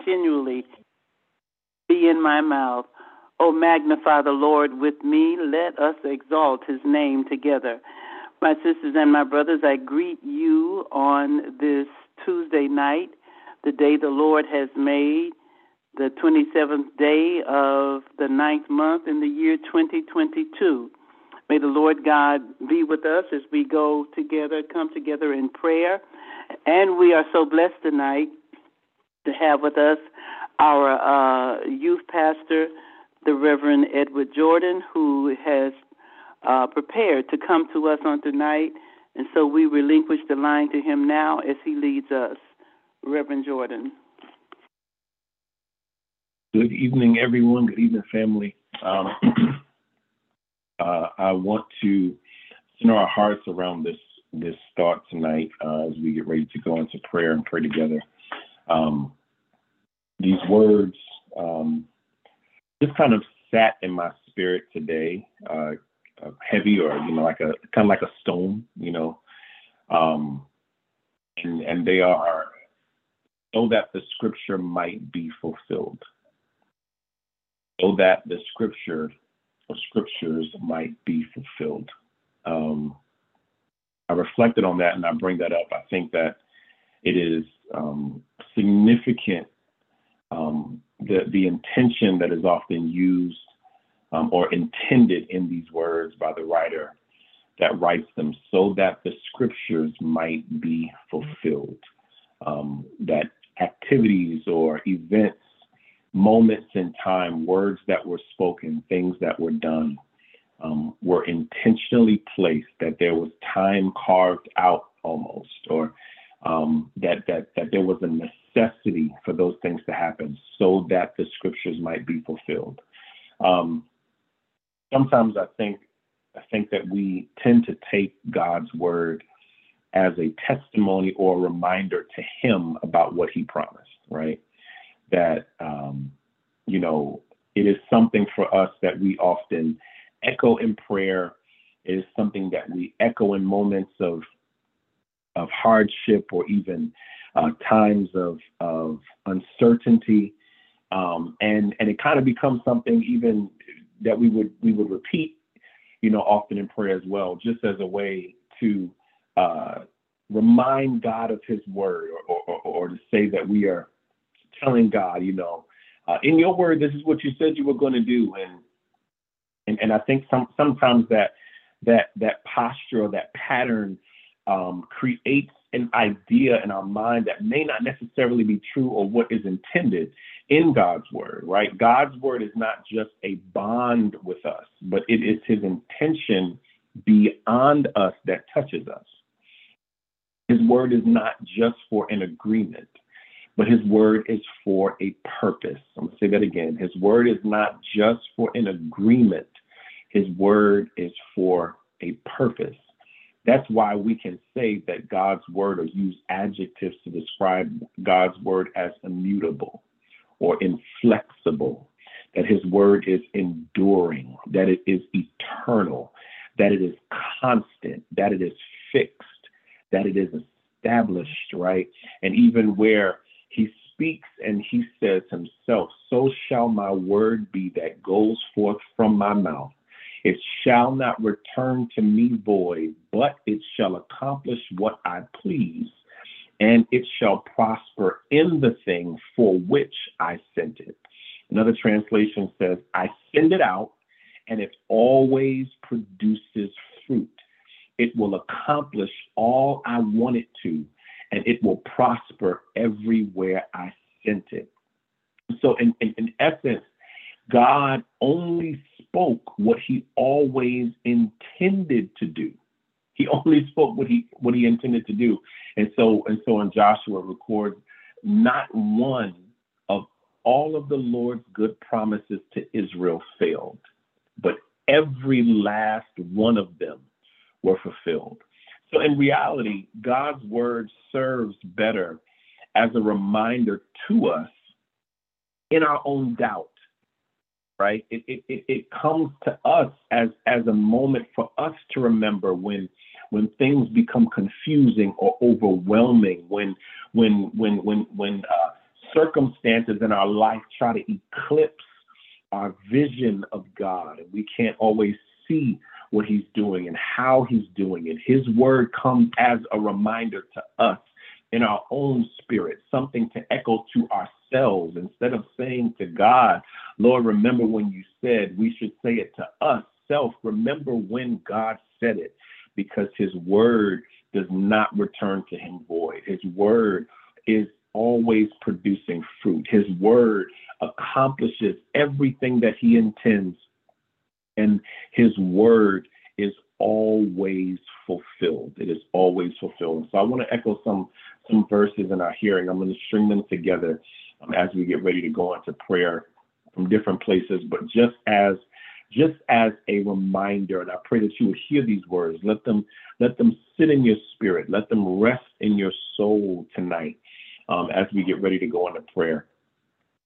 continually be in my mouth. Oh, magnify the Lord with me. Let us exalt his name together. My sisters and my brothers, I greet you on this Tuesday night, the day the Lord has made, the 27th day of the ninth month in the year 2022. May the Lord God be with us as we go together, come together in prayer. And we are so blessed tonight to have with us our uh, youth pastor, the Reverend Edward Jordan, who has uh, prepared to come to us on tonight. And so we relinquish the line to him now as he leads us. Reverend Jordan. Good evening, everyone. Good evening, family. Um, uh, I want to center our hearts around this this thought tonight uh, as we get ready to go into prayer and pray together. Um, these words um, just kind of sat in my spirit today, uh, uh, heavy or you know like a kind of like a stone, you know, um, and and they are so that the scripture might be fulfilled, so that the scripture or scriptures might be fulfilled. Um, I reflected on that and I bring that up. I think that it is um, significant um, the the intention that is often used um, or intended in these words by the writer that writes them, so that the scriptures might be fulfilled. Um, that activities or events, moments in time, words that were spoken, things that were done, um, were intentionally placed. That there was time carved out almost, or um, that that that there was a necessity for those things to happen so that the scriptures might be fulfilled. Um, sometimes I think I think that we tend to take God's word as a testimony or a reminder to Him about what He promised, right? That um, you know it is something for us that we often echo in prayer. It is something that we echo in moments of of hardship or even uh, times of, of uncertainty. Um, and, and it kind of becomes something even that we would, we would repeat, you know, often in prayer as well, just as a way to uh, remind God of his word or, or, or, to say that we are telling God, you know, uh, in your word, this is what you said you were going to do. And, and, and I think some, sometimes that, that, that posture or that pattern um, creates an idea in our mind that may not necessarily be true or what is intended in God's word, right? God's word is not just a bond with us, but it is his intention beyond us that touches us. His word is not just for an agreement, but his word is for a purpose. I'm going to say that again. His word is not just for an agreement, his word is for a purpose. That's why we can say that God's word or use adjectives to describe God's word as immutable or inflexible, that his word is enduring, that it is eternal, that it is constant, that it is fixed, that it is established, right? And even where he speaks and he says himself, So shall my word be that goes forth from my mouth. It shall not return to me void, but it shall accomplish what I please, and it shall prosper in the thing for which I sent it. Another translation says, I send it out, and it always produces fruit. It will accomplish all I want it to, and it will prosper everywhere I sent it. So, in, in, in essence, God only spoke what he always intended to do. He only spoke what he what he intended to do. And so and so in Joshua records not one of all of the Lord's good promises to Israel failed, but every last one of them were fulfilled. So in reality, God's word serves better as a reminder to us in our own doubt right? It, it, it, it comes to us as, as a moment for us to remember when, when things become confusing or overwhelming, when, when, when, when, when uh, circumstances in our life try to eclipse our vision of God, and we can't always see what He's doing and how He's doing it. His word comes as a reminder to us in our own spirit, something to echo to ourselves instead of saying to God, Lord, remember when you said, we should say it to us. Self, remember when God said it, because His word does not return to Him void. His word is always producing fruit. His word accomplishes everything that he intends, and his word is always fulfilled. It is always fulfilled. So I want to echo some some verses in our hearing. I'm going to string them together um, as we get ready to go into prayer from different places, but just as just as a reminder, and I pray that you will hear these words. Let them let them sit in your spirit. Let them rest in your soul tonight um, as we get ready to go into prayer.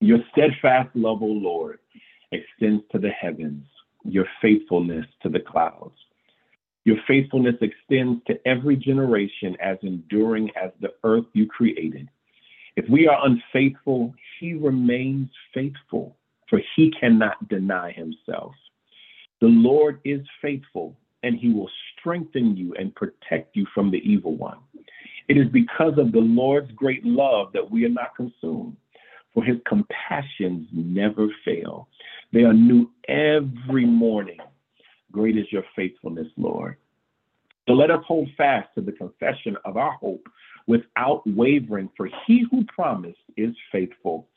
Your steadfast love, O Lord, extends to the heavens, your faithfulness to the clouds. Your faithfulness extends to every generation as enduring as the earth you created. If we are unfaithful, he remains faithful, for he cannot deny himself. The Lord is faithful, and he will strengthen you and protect you from the evil one. It is because of the Lord's great love that we are not consumed, for his compassions never fail. They are new every morning. Great is your faithfulness, Lord. So let us hold fast to the confession of our hope without wavering, for he who promised is faithful.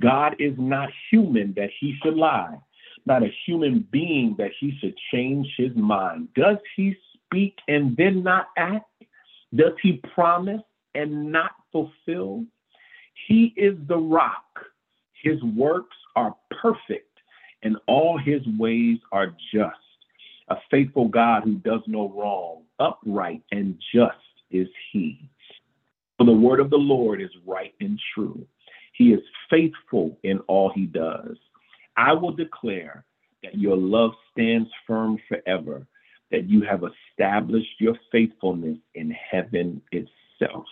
God is not human that he should lie, not a human being that he should change his mind. Does he speak and then not act? Does he promise and not fulfill? He is the rock. His works are perfect, and all his ways are just. A faithful God who does no wrong, upright and just is he. For the word of the Lord is right and true. He is faithful in all he does. I will declare that your love stands firm forever that you have established your faithfulness in heaven itself.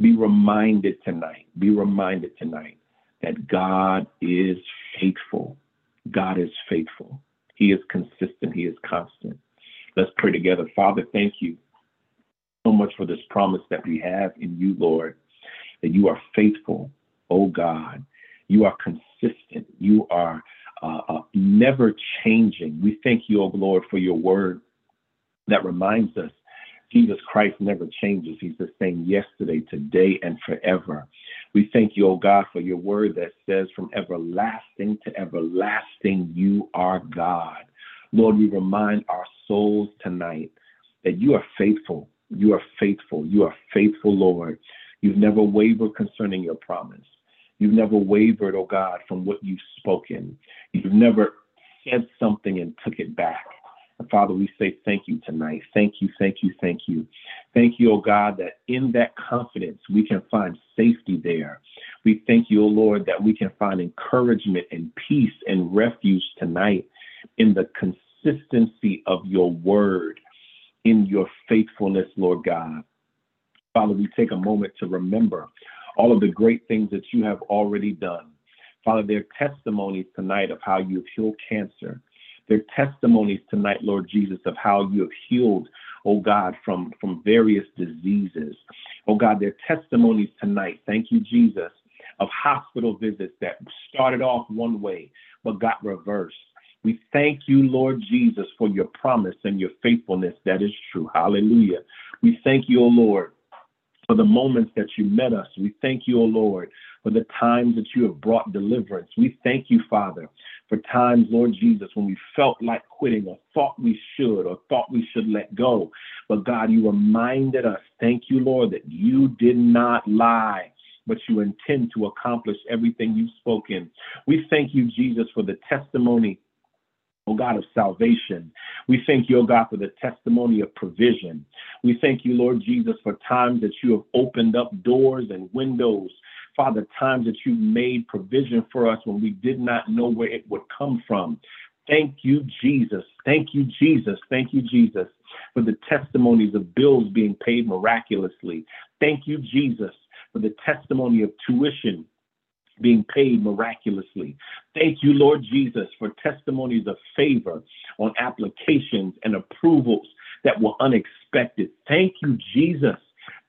Be reminded tonight, be reminded tonight that God is faithful. God is faithful. He is consistent, He is constant. Let's pray together. Father, thank you so much for this promise that we have in you, Lord, that you are faithful, oh God. You are consistent. You are uh, uh, never changing. We thank you, O Lord, for your word that reminds us Jesus Christ never changes. He's the same yesterday, today, and forever. We thank you, O God, for your word that says, from everlasting to everlasting, you are God. Lord, we remind our souls tonight that you are faithful. You are faithful. You are faithful, Lord. You've never wavered concerning your promise. You've never wavered, oh God, from what you've spoken. You've never said something and took it back. And Father, we say thank you tonight. Thank you, thank you, thank you. Thank you, oh God, that in that confidence we can find safety there. We thank you, oh Lord, that we can find encouragement and peace and refuge tonight in the consistency of your word, in your faithfulness, Lord God. Father, we take a moment to remember all of the great things that you have already done. Father, there are testimonies tonight of how you've healed cancer. There are testimonies tonight, Lord Jesus, of how you have healed, oh God, from, from various diseases. Oh God, there are testimonies tonight, thank you, Jesus, of hospital visits that started off one way but got reversed. We thank you, Lord Jesus, for your promise and your faithfulness that is true. Hallelujah. We thank you, O Lord, for the moments that you met us. We thank you, O Lord, for the times that you have brought deliverance. We thank you, Father, for times, Lord Jesus, when we felt like quitting or thought we should or thought we should let go. But God, you reminded us, thank you, Lord, that you did not lie but you intend to accomplish everything you've spoken. We thank you, Jesus, for the testimony oh God, of salvation. We thank you, oh God, for the testimony of provision. We thank you, Lord Jesus, for times that you have opened up doors and windows. Father, times that you made provision for us when we did not know where it would come from. Thank you, Jesus. Thank you, Jesus. Thank you, Jesus, for the testimonies of bills being paid miraculously. Thank you, Jesus, for the testimony of tuition being paid miraculously. Thank you, Lord Jesus, for testimonies of favor on applications and approvals that were unexpected. Thank you, Jesus.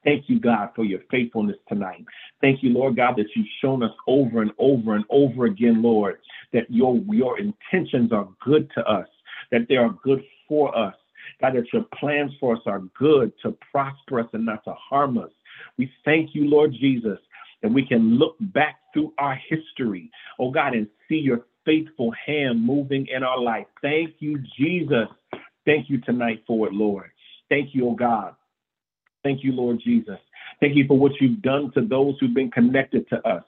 Thank you, God, for your faithfulness tonight. Thank you, Lord God, that you've shown us over and over and over again, Lord, that your, your intentions are good to us, that they are good for us. God, that your plans for us are good to prosper us and not to harm us. We thank you, Lord Jesus, that we can look back through our history, oh God, and see your faithful hand moving in our life. Thank you, Jesus. Thank you tonight for it, Lord. Thank you, oh God. Thank you, Lord Jesus. Thank you for what you've done to those who've been connected to us.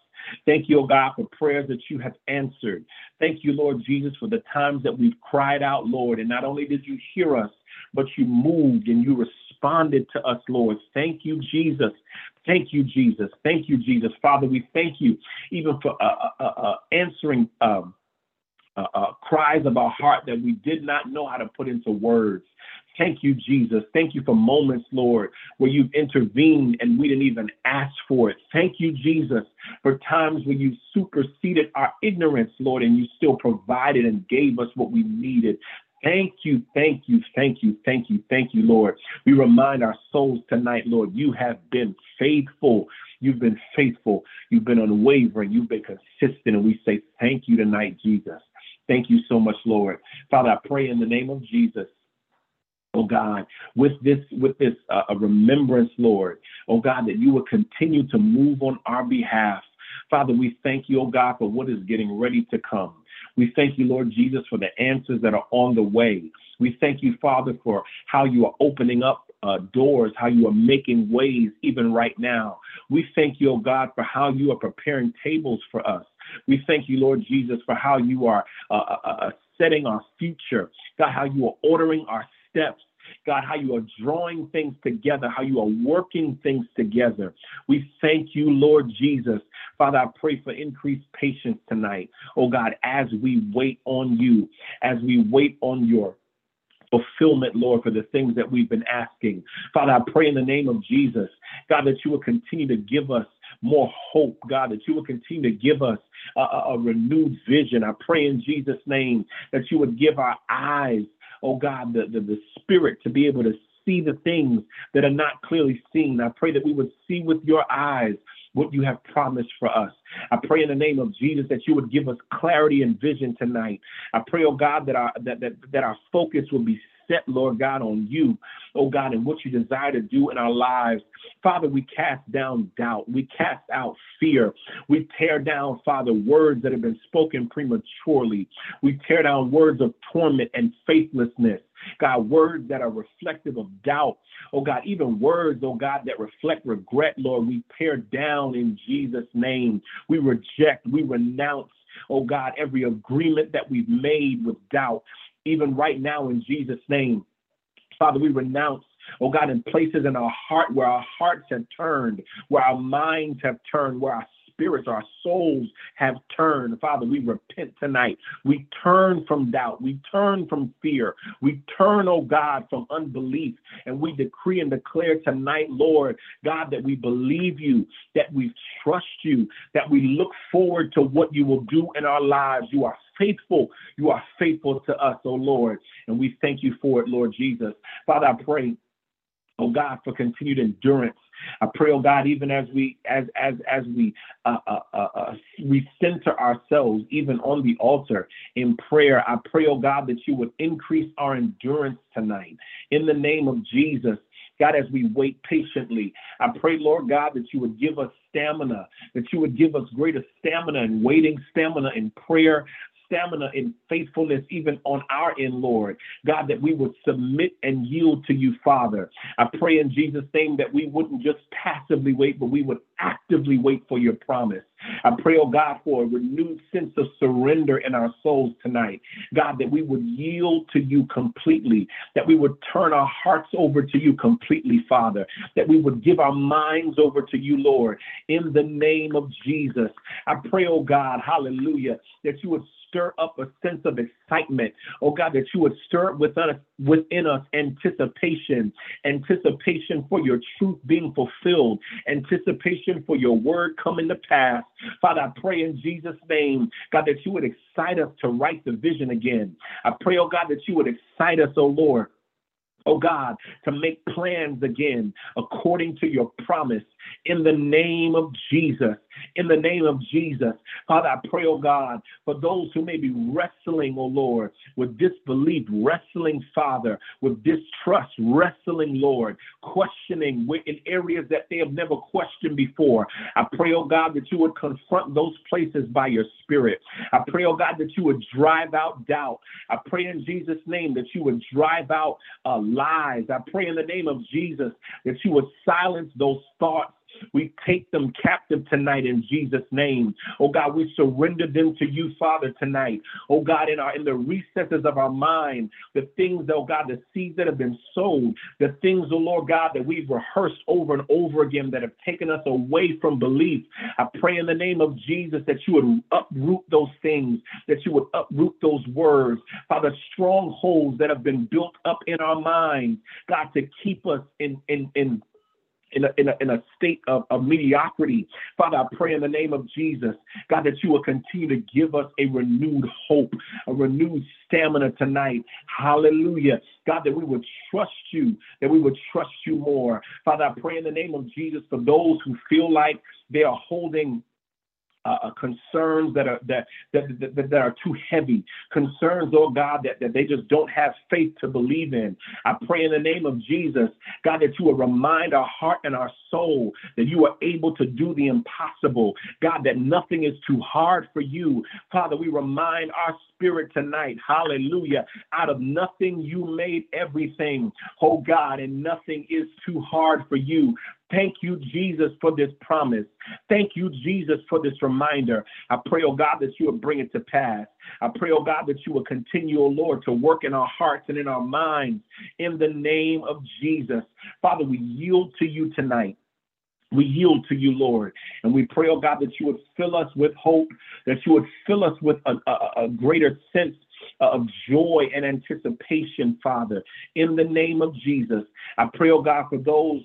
Thank you, oh God, for prayers that you have answered. Thank you, Lord Jesus, for the times that we've cried out, Lord. And not only did you hear us, but you moved and you responded to us, Lord. Thank you, Jesus. Thank you, Jesus. Thank you, Jesus. Father, we thank you even for uh, uh, uh, uh answering um, uh, uh, cries of our heart that we did not know how to put into words. Thank you, Jesus. Thank you for moments, Lord, where you've intervened and we didn't even ask for it. Thank you, Jesus, for times when you superseded our ignorance, Lord, and you still provided and gave us what we needed. Thank you, thank you, thank you, thank you, thank you, Lord. We remind our souls tonight, Lord, you have been faithful. You've been faithful. You've been unwavering. You've been consistent. And we say thank you tonight, Jesus. Thank you so much, Lord. Father, I pray in the name of Jesus oh God, with this with this uh, remembrance, Lord, oh God, that you will continue to move on our behalf. Father, we thank you, oh God, for what is getting ready to come. We thank you, Lord Jesus, for the answers that are on the way. We thank you, Father, for how you are opening up uh, doors, how you are making ways even right now. We thank you, oh God, for how you are preparing tables for us. We thank you, Lord Jesus, for how you are uh, uh, uh setting our future. God, how you are ordering our steps. God, how you are drawing things together, how you are working things together. We thank you, Lord Jesus. Father, I pray for increased patience tonight. Oh God, as we wait on you, as we wait on your fulfillment, Lord, for the things that we've been asking. Father, I pray in the name of Jesus, God, that you will continue to give us more hope, God, that you will continue to give us a, a, renewed vision. I pray in Jesus' name that you would give our eyes oh God, the, the, the spirit to be able to see the things that are not clearly seen. I pray that we would see with your eyes what you have promised for us. I pray in the name of Jesus that you would give us clarity and vision tonight. I pray, oh God, that our that that, that our focus will be set, Lord God, on you, oh God, and what you desire to do in our lives. Father, we cast down doubt. We cast out fear. We tear down, Father, words that have been spoken prematurely. We tear down words of torment and faithlessness. God, words that are reflective of doubt. Oh God, even words, oh God, that reflect regret, Lord, we tear down in Jesus' name. We reject, we renounce, oh God, every agreement that we've made with doubt even right now in Jesus' name. Father, we renounce oh God, in places in our heart where our hearts have turned, where our minds have turned, where our spirits, our souls have turned. Father, we repent tonight. We turn from doubt. We turn from fear. We turn, oh God, from unbelief. And we decree and declare tonight, Lord, God, that we believe you, that we trust you, that we look forward to what you will do in our lives. You are faithful. You are faithful to us, oh Lord. And we thank you for it, Lord Jesus. Father, I pray oh God, for continued endurance. I pray, oh God, even as we as as as we uh, uh, uh, uh, we center ourselves even on the altar in prayer. I pray, oh God, that you would increase our endurance tonight in the name of Jesus. God, as we wait patiently, I pray, Lord God, that you would give us stamina, that you would give us greater stamina and waiting, stamina in prayer, stamina and faithfulness even on our end, Lord. God, that we would submit and yield to you, Father. I pray in Jesus' name that we wouldn't just passively wait, but we would actively wait for your promise. I pray, oh God, for a renewed sense of surrender in our souls tonight. God, that we would yield to you completely, that we would turn our hearts over to you completely, Father, that we would give our minds over to you, Lord, in the name of Jesus. I pray, oh God, hallelujah, that you would stir up a sense of excitement. Oh God, that you would stir with us within us anticipation, anticipation for your truth being fulfilled, anticipation for your word coming to pass. Father, I pray in Jesus' name, God, that you would excite us to write the vision again. I pray, oh God, that you would excite us, oh Lord oh God, to make plans again according to your promise in the name of Jesus. In the name of Jesus. Father, I pray, oh God, for those who may be wrestling, oh Lord, with disbelief, wrestling, Father, with distrust, wrestling, Lord, questioning in areas that they have never questioned before. I pray, oh God, that you would confront those places by your spirit. I pray, oh God, that you would drive out doubt. I pray in Jesus' name that you would drive out uh, lies. I pray in the name of Jesus that you would silence those thoughts we take them captive tonight in Jesus' name. Oh God, we surrender them to you, Father, tonight. Oh God, in our in the recesses of our mind, the things, oh God, the seeds that have been sown, the things, oh Lord God, that we've rehearsed over and over again that have taken us away from belief. I pray in the name of Jesus that you would uproot those things, that you would uproot those words, Father, strongholds that have been built up in our minds, God, to keep us in in in in a, in a, in a state of, of mediocrity. Father, I pray in the name of Jesus, God, that you will continue to give us a renewed hope, a renewed stamina tonight. Hallelujah. God, that we would trust you, that we would trust you more. Father, I pray in the name of Jesus for those who feel like they are holding uh, uh, concerns that are that, that that, that are too heavy, concerns, oh God, that, that they just don't have faith to believe in. I pray in the name of Jesus, God, that you will remind our heart and our soul that you are able to do the impossible. God, that nothing is too hard for you. Father, we remind our spirit tonight, hallelujah. Out of nothing, you made everything, oh God, and nothing is too hard for you. Thank you, Jesus, for this promise. Thank you, Jesus, for this reminder. I pray, oh God, that you will bring it to pass. I pray, oh God, that you will continue, oh Lord, to work in our hearts and in our minds in the name of Jesus. Father, we yield to you tonight. We yield to you, Lord. And we pray, oh God, that you would fill us with hope, that you would fill us with a, a, a greater sense of joy and anticipation, Father, in the name of Jesus. I pray, oh God, for those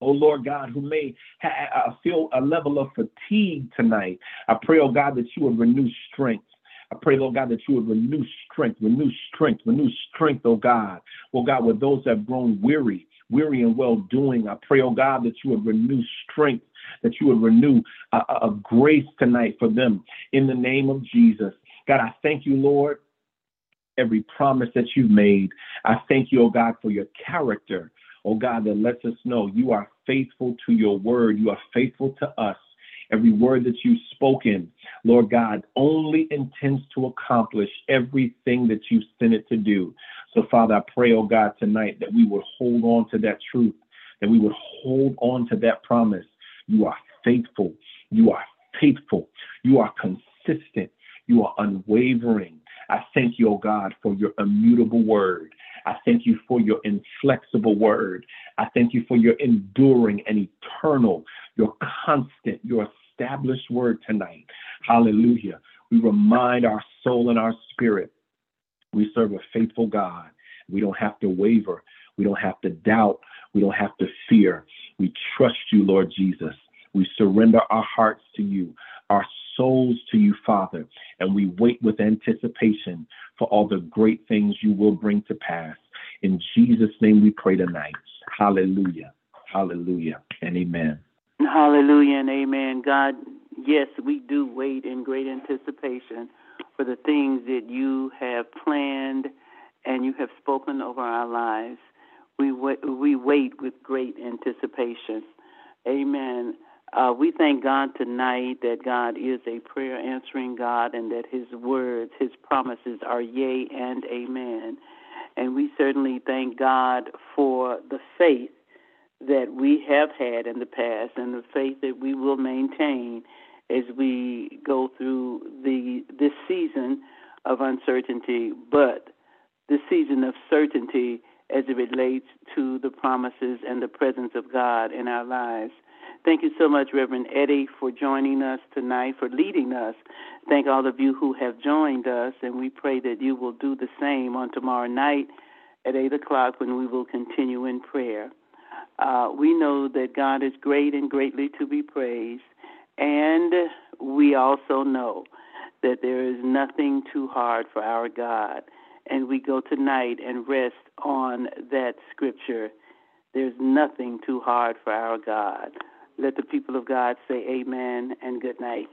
oh Lord God, who may ha- uh, feel a level of fatigue tonight. I pray, oh God, that you would renew strength. I pray, Lord God, that you would renew strength, renew strength, renew strength, oh God. Oh God, with those that have grown weary, weary and well doing, I pray, oh God, that you would renew strength, that you would renew a, a grace tonight for them in the name of Jesus. God, I thank you, Lord, every promise that you've made. I thank you, oh God, for your character oh God, that lets us know you are faithful to your word. You are faithful to us. Every word that you've spoken, Lord God, only intends to accomplish everything that you sent it to do. So, Father, I pray, oh God, tonight that we would hold on to that truth, that we would hold on to that promise. You are faithful. You are faithful. You are consistent. You are unwavering. I thank you, oh God, for your immutable word. I thank you for your inflexible word. I thank you for your enduring and eternal, your constant, your established word tonight. Hallelujah. We remind our soul and our spirit we serve a faithful God. We don't have to waver. We don't have to doubt. We don't have to fear. We trust you, Lord Jesus. We surrender our hearts to you, our souls to you, Father, and we wait with anticipation for all the great things you will bring to pass. In Jesus' name we pray tonight. Hallelujah. Hallelujah and amen. Hallelujah and amen. God, yes, we do wait in great anticipation for the things that you have planned and you have spoken over our lives. We wait, we wait with great anticipation. Amen. Uh, we thank God tonight that God is a prayer answering God and that His words, His promises are yea and amen. And we certainly thank God for the faith that we have had in the past and the faith that we will maintain as we go through the this season of uncertainty, but the season of certainty as it relates to the promises and the presence of God in our lives. Thank you so much, Reverend Eddie, for joining us tonight, for leading us. Thank all of you who have joined us, and we pray that you will do the same on tomorrow night at 8 o'clock when we will continue in prayer. Uh, we know that God is great and greatly to be praised, and we also know that there is nothing too hard for our God. And we go tonight and rest on that scripture. There's nothing too hard for our God. Let the people of God say amen and good night.